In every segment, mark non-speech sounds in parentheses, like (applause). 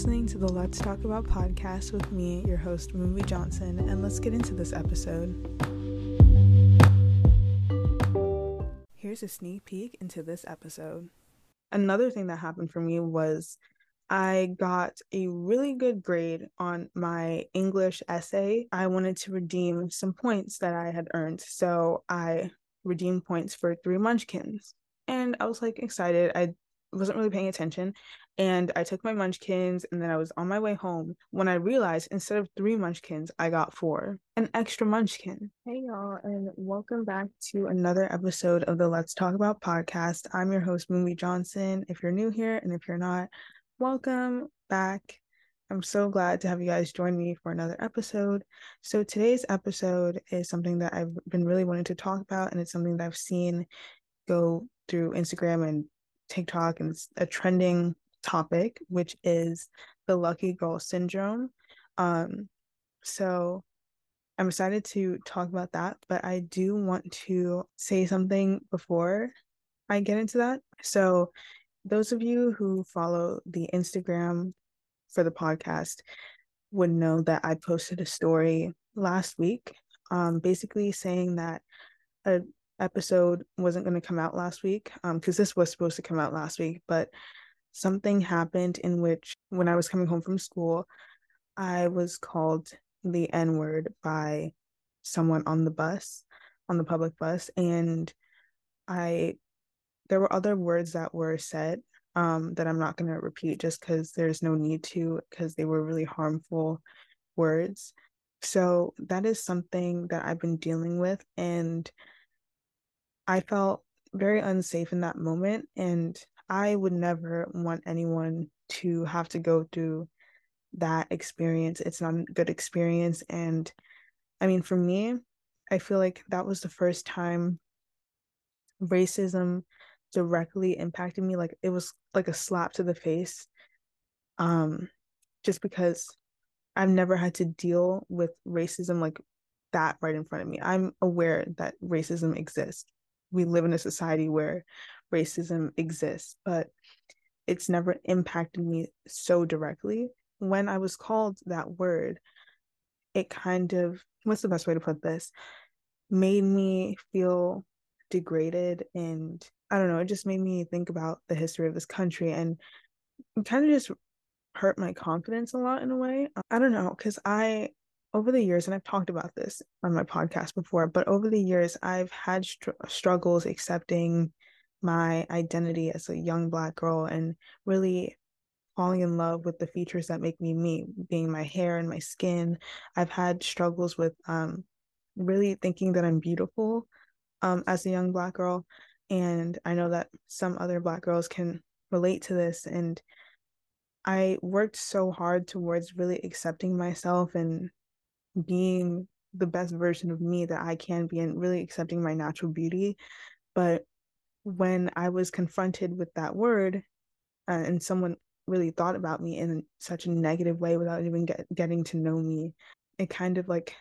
listening to the Let's Talk About podcast with me, your host, Moonby Johnson, and let's get into this episode. Here's a sneak peek into this episode. Another thing that happened for me was I got a really good grade on my English essay. I wanted to redeem some points that I had earned. So I redeemed points for three munchkins. And I was like excited. I wasn't really paying attention and I took my munchkins and then I was on my way home when I realized instead of three munchkins, I got four, an extra munchkin. Hey y'all, and welcome back to another episode of the Let's Talk About podcast. I'm your host, Moonby Johnson. If you're new here and if you're not, welcome back. I'm so glad to have you guys join me for another episode. So, today's episode is something that I've been really wanting to talk about, and it's something that I've seen go through Instagram and TikTok, and it's a trending topic, which is the lucky girl syndrome. Um, so I'm excited to talk about that, but I do want to say something before I get into that. So, those of you who follow the Instagram for the podcast would know that I posted a story last week, um, basically saying that a episode wasn't going to come out last week because um, this was supposed to come out last week, but something happened in which when I was coming home from school, I was called the N word by someone on the bus, on the public bus. And I, there were other words that were said um, that I'm not going to repeat just because there's no need to, because they were really harmful words. So that is something that I've been dealing with. And I felt very unsafe in that moment. And I would never want anyone to have to go through that experience. It's not a good experience. And I mean, for me, I feel like that was the first time racism directly impacted me. Like it was like a slap to the face. Um, just because I've never had to deal with racism like that right in front of me. I'm aware that racism exists. We live in a society where racism exists, but it's never impacted me so directly. When I was called that word, it kind of, what's the best way to put this? Made me feel degraded and I don't know, it just made me think about the history of this country and kind of just hurt my confidence a lot in a way. I don't know, because I, over the years, and I've talked about this on my podcast before, but over the years, I've had str- struggles accepting my identity as a young Black girl and really falling in love with the features that make me me, being my hair and my skin. I've had struggles with um, really thinking that I'm beautiful um, as a young Black girl. And I know that some other Black girls can relate to this. And I worked so hard towards really accepting myself and being the best version of me that I can be and really accepting my natural beauty. But when I was confronted with that word uh, and someone really thought about me in such a negative way without even get, getting to know me, it kind of like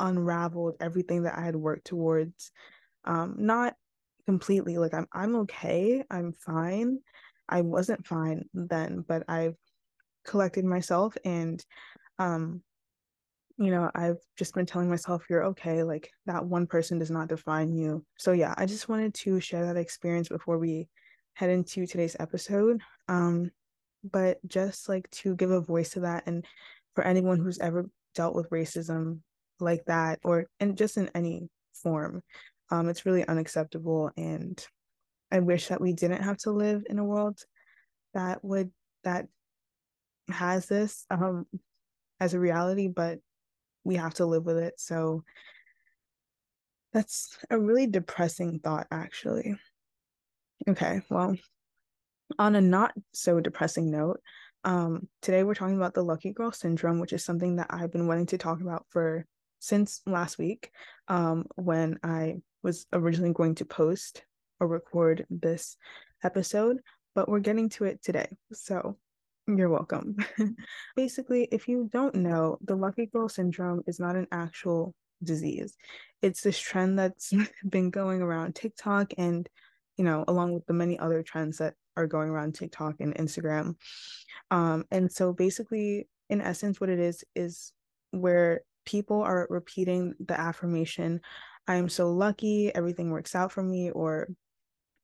unraveled everything that I had worked towards. Um, not completely like I'm I'm okay, I'm fine. I wasn't fine then, but I've collected myself and um you know, I've just been telling myself, you're okay. Like that one person does not define you. So, yeah, I just wanted to share that experience before we head into today's episode. Um, but just like to give a voice to that and for anyone who's ever dealt with racism like that or and just in any form um it's really unacceptable and i wish that we didn't have to live in a world that would that has this um as a reality but we have to live with it. So that's a really depressing thought, actually. Okay, well, on a not so depressing note, um, today we're talking about the lucky girl syndrome, which is something that I've been wanting to talk about for since last week, um, when I was originally going to post or record this episode, but we're getting to it today. So you're welcome. (laughs) Basically, if you don't know, the lucky girl syndrome is not an actual disease. It's this trend that's (laughs) been going around TikTok and, you know, along with the many other trends that are going around TikTok and Instagram. Um, and so basically, in essence, what it is is where people are repeating the affirmation, I am so lucky, everything works out for me, or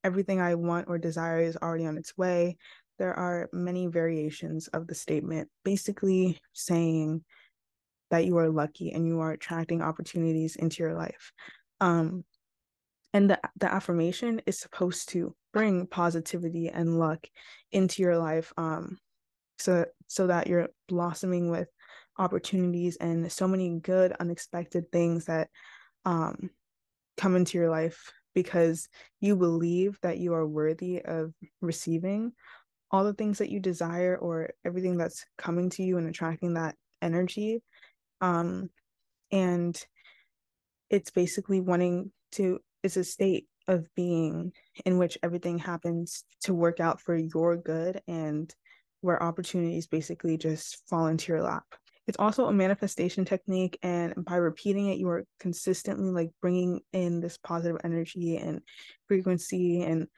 everything I want or desire is already on its way. There are many variations of the statement, basically saying that you are lucky and you are attracting opportunities into your life. Um, and the, the affirmation is supposed to bring positivity and luck into your life um, so so that you're blossoming with opportunities and so many good unexpected things that um, come into your life because you believe that you are worthy of receiving all the things that you desire or everything that's coming to you and attracting that energy um and it's basically wanting to it's a state of being in which everything happens to work out for your good and where opportunities basically just fall into your lap. It's also a manifestation technique and by repeating it you are consistently like bringing in this positive energy and frequency and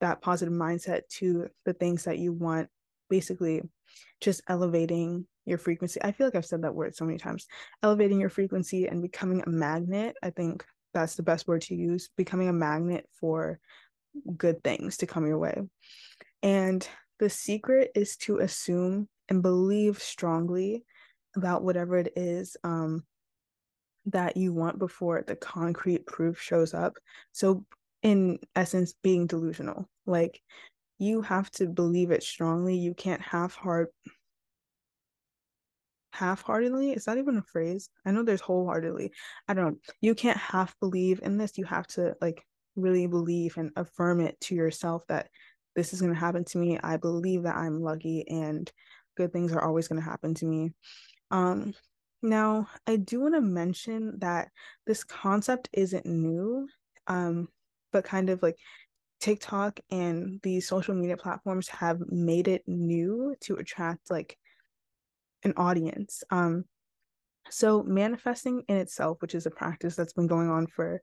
that positive mindset to the things that you want basically just elevating your frequency. I feel like i've said that word so many times. Elevating your frequency and becoming a magnet i think that's the best word to use becoming a magnet for good things to come your way. And the secret is to assume and believe strongly about whatever it is um, that you want before the concrete proof shows up. So, in essence, being delusional. Like, you have to believe it strongly. You can't half heart half-heartedly? It's not even a phrase? I know there's wholeheartedly. I don't know. You can't half believe in this. You have to like really believe and affirm it to yourself that this is going to happen to me. I believe that i'm lucky and good things are always going to happen to me. Um, now, I do want to mention that this concept isn't new, um, but kind of like TikTok and these social media platforms have made it new to attract like an audience. Um, so manifesting in itself, which is a practice that's been going on for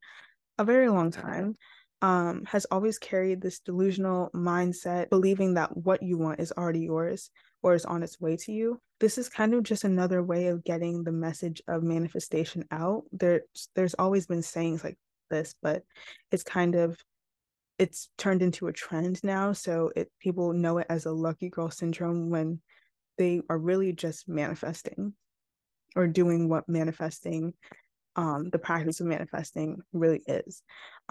a very long time, um, has always carried this delusional mindset, believing that what you want is already yours or is on its way to you. This is kind of just another way of getting the message of manifestation out. There's there's always been sayings like this, but it's kind of it's turned into a trend now. So it people know it as a lucky girl syndrome when they are really just manifesting or doing what manifesting um, the practice of manifesting really is.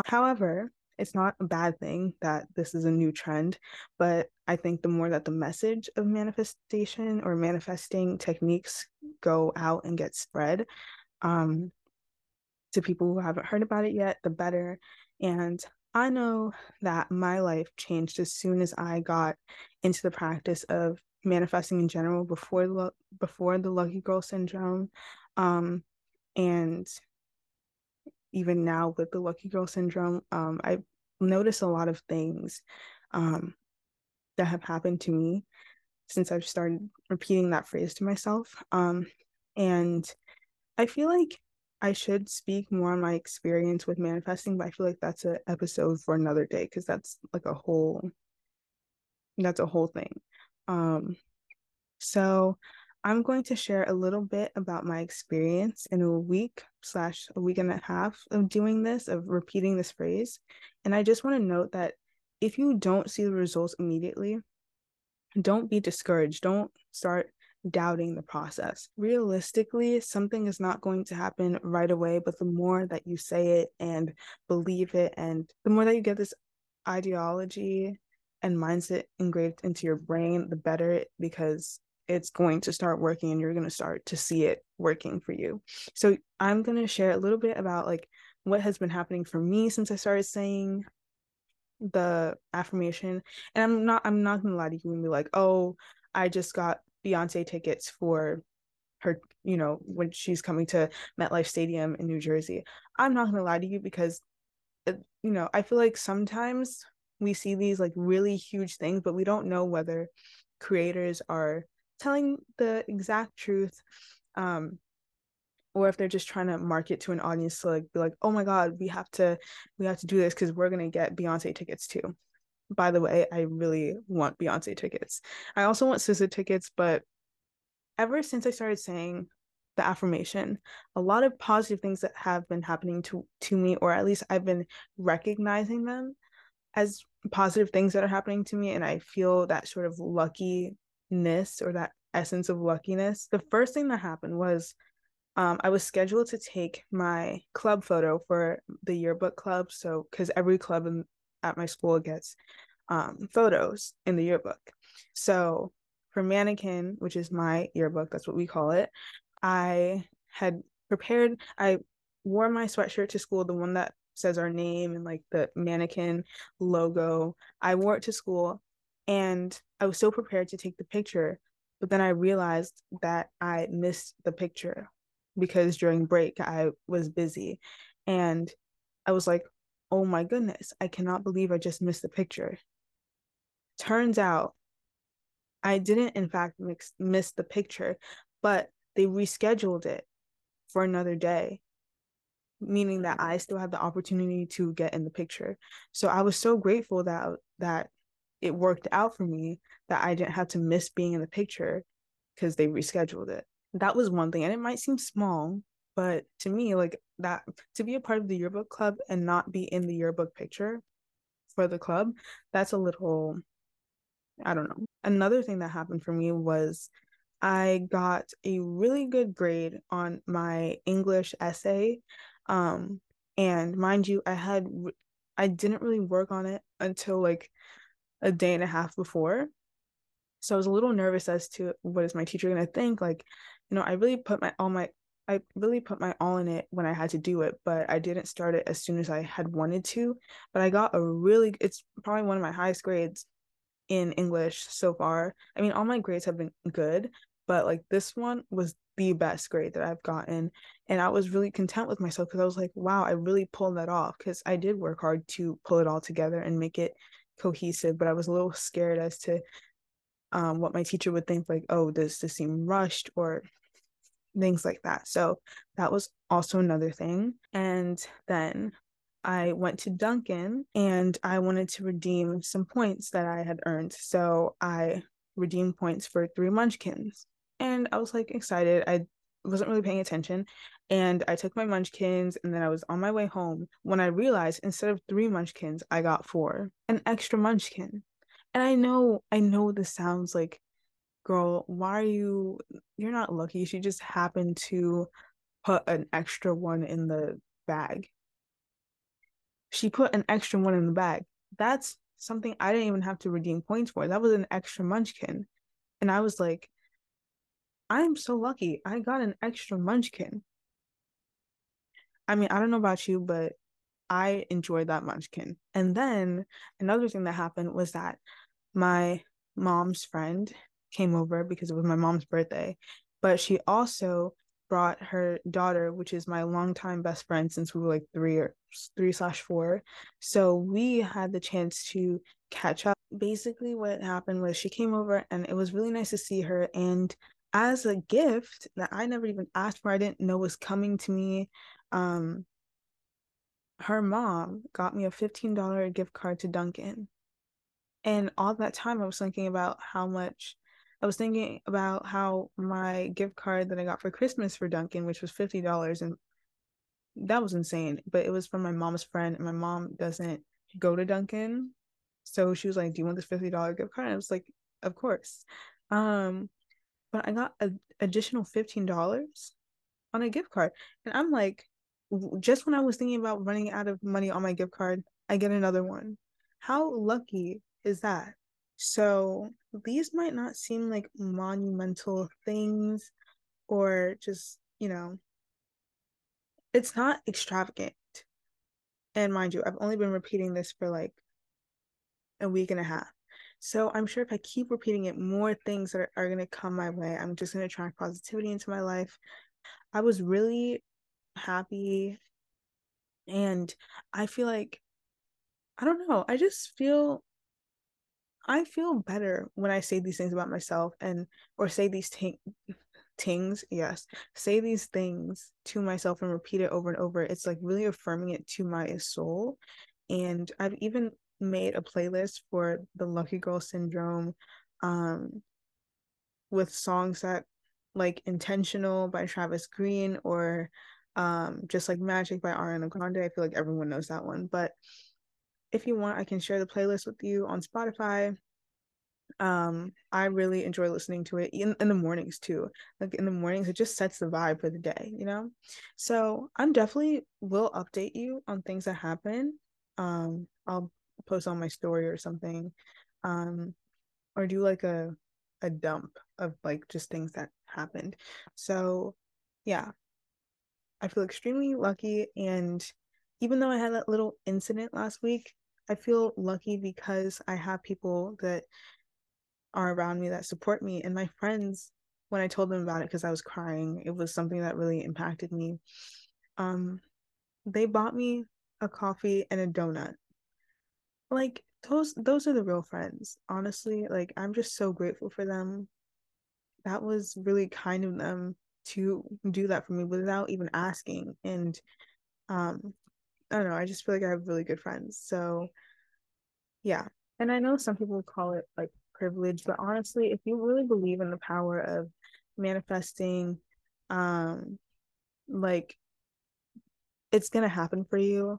However, it's not a bad thing that this is a new trend, but I think the more that the message of manifestation or manifesting techniques go out and get spread um, to people who haven't heard about it yet, the better. And I know that my life changed as soon as I got into the practice of manifesting in general before the before the lucky girl syndrome um, and even now with the lucky girl syndrome um, i notice a lot of things um, that have happened to me since i've started repeating that phrase to myself um, and i feel like i should speak more on my experience with manifesting but i feel like that's an episode for another day because that's like a whole that's a whole thing um so I'm going to share a little bit about my experience in a week slash a week and a half of doing this, of repeating this phrase. And I just want to note that if you don't see the results immediately, don't be discouraged. Don't start doubting the process. Realistically, something is not going to happen right away, but the more that you say it and believe it, and the more that you get this ideology and mindset engraved into your brain, the better because it's going to start working and you're going to start to see it working for you. So I'm going to share a little bit about like what has been happening for me since I started saying the affirmation. And I'm not I'm not going to lie to you and be like, "Oh, I just got Beyonce tickets for her, you know, when she's coming to MetLife Stadium in New Jersey." I'm not going to lie to you because uh, you know, I feel like sometimes we see these like really huge things, but we don't know whether creators are telling the exact truth um or if they're just trying to market to an audience to like be like oh my god we have to we have to do this because we're gonna get beyonce tickets too by the way, I really want Beyonce tickets. I also want SZA tickets, but ever since I started saying the affirmation, a lot of positive things that have been happening to to me, or at least I've been recognizing them as positive things that are happening to me, and I feel that sort of luckiness or that essence of luckiness. The first thing that happened was um, I was scheduled to take my club photo for the yearbook club. So, because every club in, at my school gets um, photos in the yearbook. So, for Mannequin, which is my yearbook, that's what we call it, I had prepared, I wore my sweatshirt to school, the one that says our name and like the mannequin logo. I wore it to school and I was so prepared to take the picture. But then I realized that I missed the picture because during break I was busy. And I was like, oh my goodness, I cannot believe I just missed the picture. Turns out I didn't, in fact, mix, miss the picture, but they rescheduled it for another day, meaning that I still had the opportunity to get in the picture. So I was so grateful that that it worked out for me that I didn't have to miss being in the picture because they rescheduled it that was one thing and it might seem small but to me like that to be a part of the yearbook club and not be in the yearbook picture for the club that's a little i don't know. Another thing that happened for me was i got a really good grade on my english essay um and mind you i had i didn't really work on it until like a day and a half before. So i was a little nervous as to what is my teacher going to think like you know, I really put my all my I really put my all in it when I had to do it, but I didn't start it as soon as I had wanted to. But I got a really it's probably one of my highest grades in English so far. I mean, all my grades have been good, but like this one was the best grade that I've gotten. And I was really content with myself because I was like, wow, I really pulled that off because I did work hard to pull it all together and make it cohesive, but I was a little scared as to um, what my teacher would think like oh does this seem rushed or things like that so that was also another thing and then I went to Dunkin' and I wanted to redeem some points that I had earned. So I redeemed points for three munchkins. And I was like excited. I wasn't really paying attention. And I took my munchkins and then I was on my way home when I realized instead of three munchkins, I got four, an extra munchkin. And I know, I know this sounds like, girl, why are you, you're not lucky. She just happened to put an extra one in the bag. She put an extra one in the bag. That's something I didn't even have to redeem points for. That was an extra munchkin. And I was like, I'm so lucky. I got an extra munchkin. I mean, I don't know about you, but I enjoyed that munchkin. And then another thing that happened was that my mom's friend came over because it was my mom's birthday, but she also brought her daughter, which is my longtime best friend since we were like three or three slash four. So we had the chance to catch up. Basically, what happened was she came over and it was really nice to see her. And as a gift that I never even asked for, I didn't know was coming to me. Um, her mom got me a $15 gift card to Dunkin'. And all that time, I was thinking about how much I was thinking about how my gift card that I got for Christmas for Dunkin', which was fifty dollars, and that was insane. But it was from my mom's friend, and my mom doesn't go to Dunkin', so she was like, "Do you want this fifty dollar gift card?" And I was like, "Of course." Um, but I got an additional fifteen dollars on a gift card, and I'm like, just when I was thinking about running out of money on my gift card, I get another one. How lucky is that. So these might not seem like monumental things or just, you know, it's not extravagant. And mind you, I've only been repeating this for like a week and a half. So I'm sure if I keep repeating it, more things are, are going to come my way. I'm just going to attract positivity into my life. I was really happy. And I feel like, I don't know, I just feel I feel better when I say these things about myself and or say these t- things, yes, say these things to myself and repeat it over and over. It's like really affirming it to my soul. And I've even made a playlist for the Lucky Girl Syndrome um with songs that like Intentional by Travis Green or um just like Magic by Ariana Grande. I feel like everyone knows that one. But if you want, I can share the playlist with you on Spotify. Um, I really enjoy listening to it in, in the mornings too. Like in the mornings, it just sets the vibe for the day, you know? So I'm definitely will update you on things that happen. Um, I'll post on my story or something. Um, or do like a a dump of like just things that happened. So yeah. I feel extremely lucky and even though I had that little incident last week, I feel lucky because I have people that are around me that support me and my friends when I told them about it because I was crying, it was something that really impacted me. Um they bought me a coffee and a donut. Like those those are the real friends. Honestly, like I'm just so grateful for them. That was really kind of them to do that for me without even asking and um I don't know, I just feel like I have really good friends. So yeah. And I know some people call it like privilege, but honestly, if you really believe in the power of manifesting, um, like it's gonna happen for you.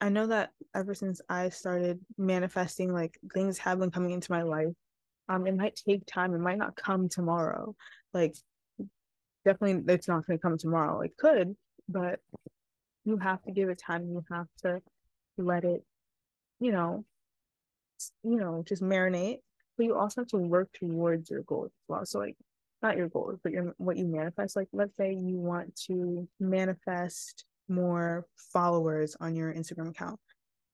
I know that ever since I started manifesting, like things have been coming into my life. Um, it might take time, it might not come tomorrow. Like definitely it's not gonna come tomorrow. It could, but you have to give it time, you have to let it, you know, you know, just marinate but you also have to work towards your goals as well. So like not your goals, but your what you manifest. Like let's say you want to manifest more followers on your Instagram account.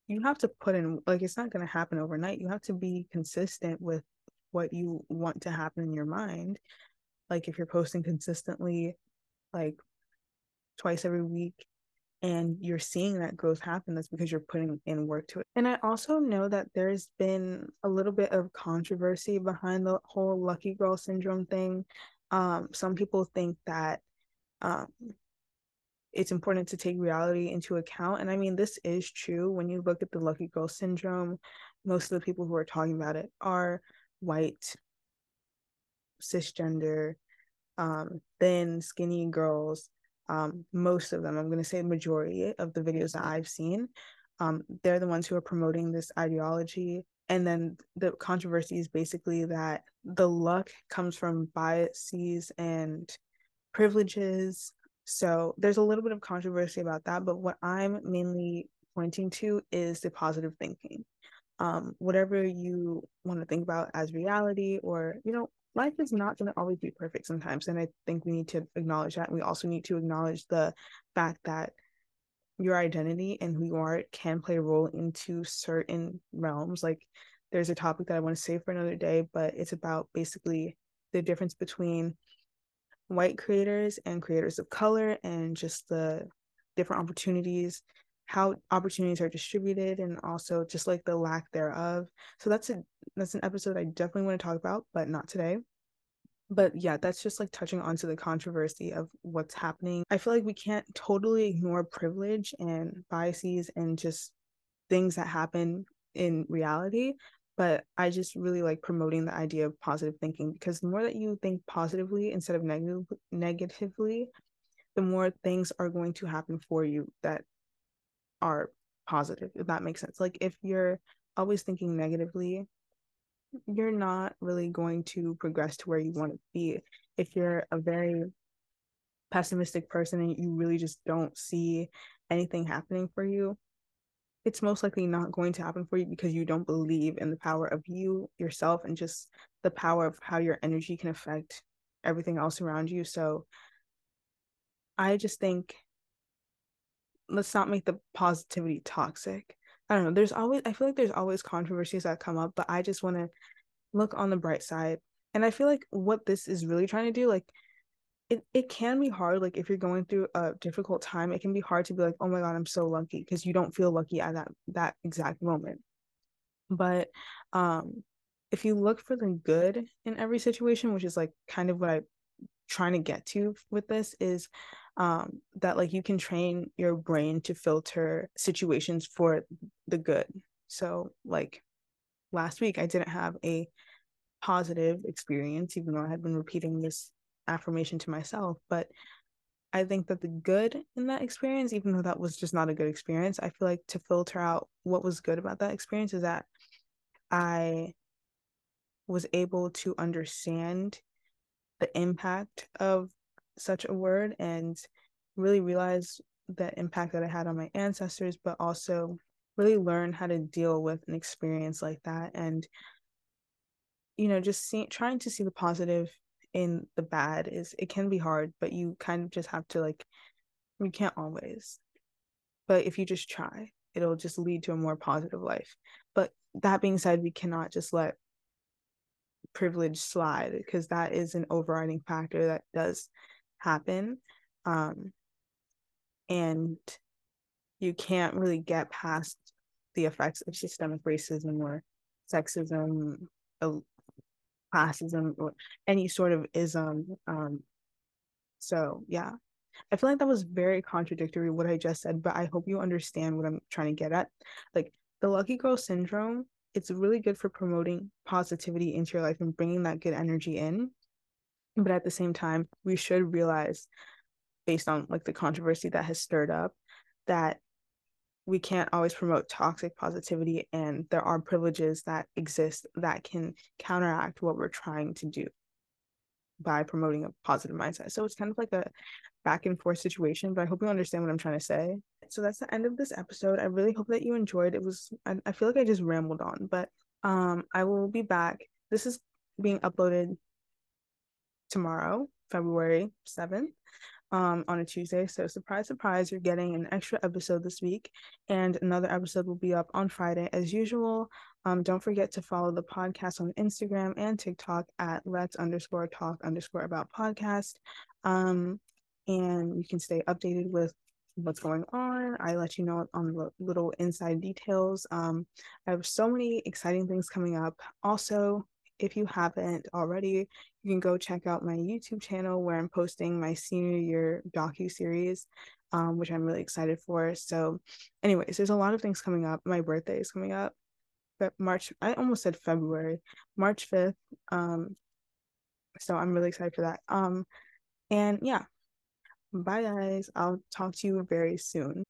You have to put in like it's not gonna happen overnight. You have to be consistent with what you want to happen in your mind. Like if you're posting consistently like twice every week and you're seeing that growth happen that's because you're putting in work to it. And i also know that there's been a little bit of controversy behind the whole lucky girl syndrome thing. Um, some people think that um, it's important to take reality into account and i mean this is true. When you look at the lucky girl syndrome most of the people who are talking about it are white cisgender um, thin skinny girls um, most of them, I'm going to say majority of the videos that I've seen, um, they're the ones who are promoting this ideology. And then the controversy is basically that the luck comes from biases and privileges. So there's a little bit of controversy about that. But what I'm mainly pointing to is the positive thinking. Um, whatever you want to think about as reality or, you know, life is not going to always be perfect sometimes and i think we need to acknowledge that. We also need to acknowledge the fact that your identity and who you are can play a role into certain realms. Like there's a topic that i want to save for another day but it's about basically the difference between white creators and creators of color and just the different opportunities how opportunities are distributed and also just like the lack thereof. So that's a that's an episode i definitely want to talk about but not today. But yeah that's just like touching onto the controversy of what's happening. I feel like we can't totally ignore privilege and biases and just things that happen in reality but i just really like promoting the idea of positive thinking because the more that you think positively instead of negative negatively the more things are going to happen for you that are positive if that makes sense. Like if you're always thinking negatively you're not really going to progress to where you want to be if you're a very pessimistic person and you really just don't see anything happening for you it's most likely not going to happen for you because you don't believe in the power of you yourself and just the power of how your energy can affect everything else around you so i just think let's not make the positivity toxic. I don't know. There's always I feel like there's always controversies that come up, but I just want to look on the bright side. And I feel like what this is really trying to do, like it, it can be hard. Like if you're going through a difficult time, it can be hard to be like, oh my God, I'm so lucky because you don't feel lucky at that that exact moment. But um if you look for the good in every situation, which is like kind of what I trying to get to with this is um, that like you can train your brain to filter situations for the good So, like last week, I didn't have a positive experience, even though I had been repeating this affirmation to myself. But I think that the good in that experience, even though that was just not a good experience, I feel like to filter out what was good about that experience is that I was able to understand the impact of such a word and really realize the impact that I had on my ancestors, but also really learn how to deal with an experience like that and you know just see, trying to see the positive in the bad is it can be hard but you kind of just have to like you can't always. But if you just try it'll just lead to a more positive life. But that being said we cannot just let privilege slide because that is an overriding factor that does happen um and you can't really get past the effects of systemic racism or sexism, classism, or any sort of ism. Um, so yeah, I feel like that was very contradictory what I just said, but I hope you understand what I'm trying to get at. Like the lucky girl syndrome, it's really good for promoting positivity into your life and bringing that good energy in. But at the same time, we should realize, based on like the controversy that has stirred up, that we can't always promote toxic positivity and there are privileges that exist that can counteract what we're trying to do by promoting a positive mindset so it's kind of like a back and forth situation but i hope you understand what i'm trying to say so that's the end of this episode i really hope that you enjoyed it was i, I feel like i just rambled on but um i will be back this is being uploaded tomorrow february 7th um, on a Tuesday. So, surprise, surprise, you're getting an extra episode this week, and another episode will be up on Friday as usual. Um, don't forget to follow the podcast on Instagram and TikTok at let's underscore talk underscore about podcast. Um, and you can stay updated with what's going on. I let you know on the little inside details. Um, I have so many exciting things coming up. Also, if you haven't already, you can go check out my YouTube channel where I'm posting my senior year docu series, um, which I'm really excited for. So, anyways, there's a lot of things coming up. My birthday is coming up, but March. I almost said February, March fifth. Um, so I'm really excited for that. Um, and yeah, bye guys. I'll talk to you very soon.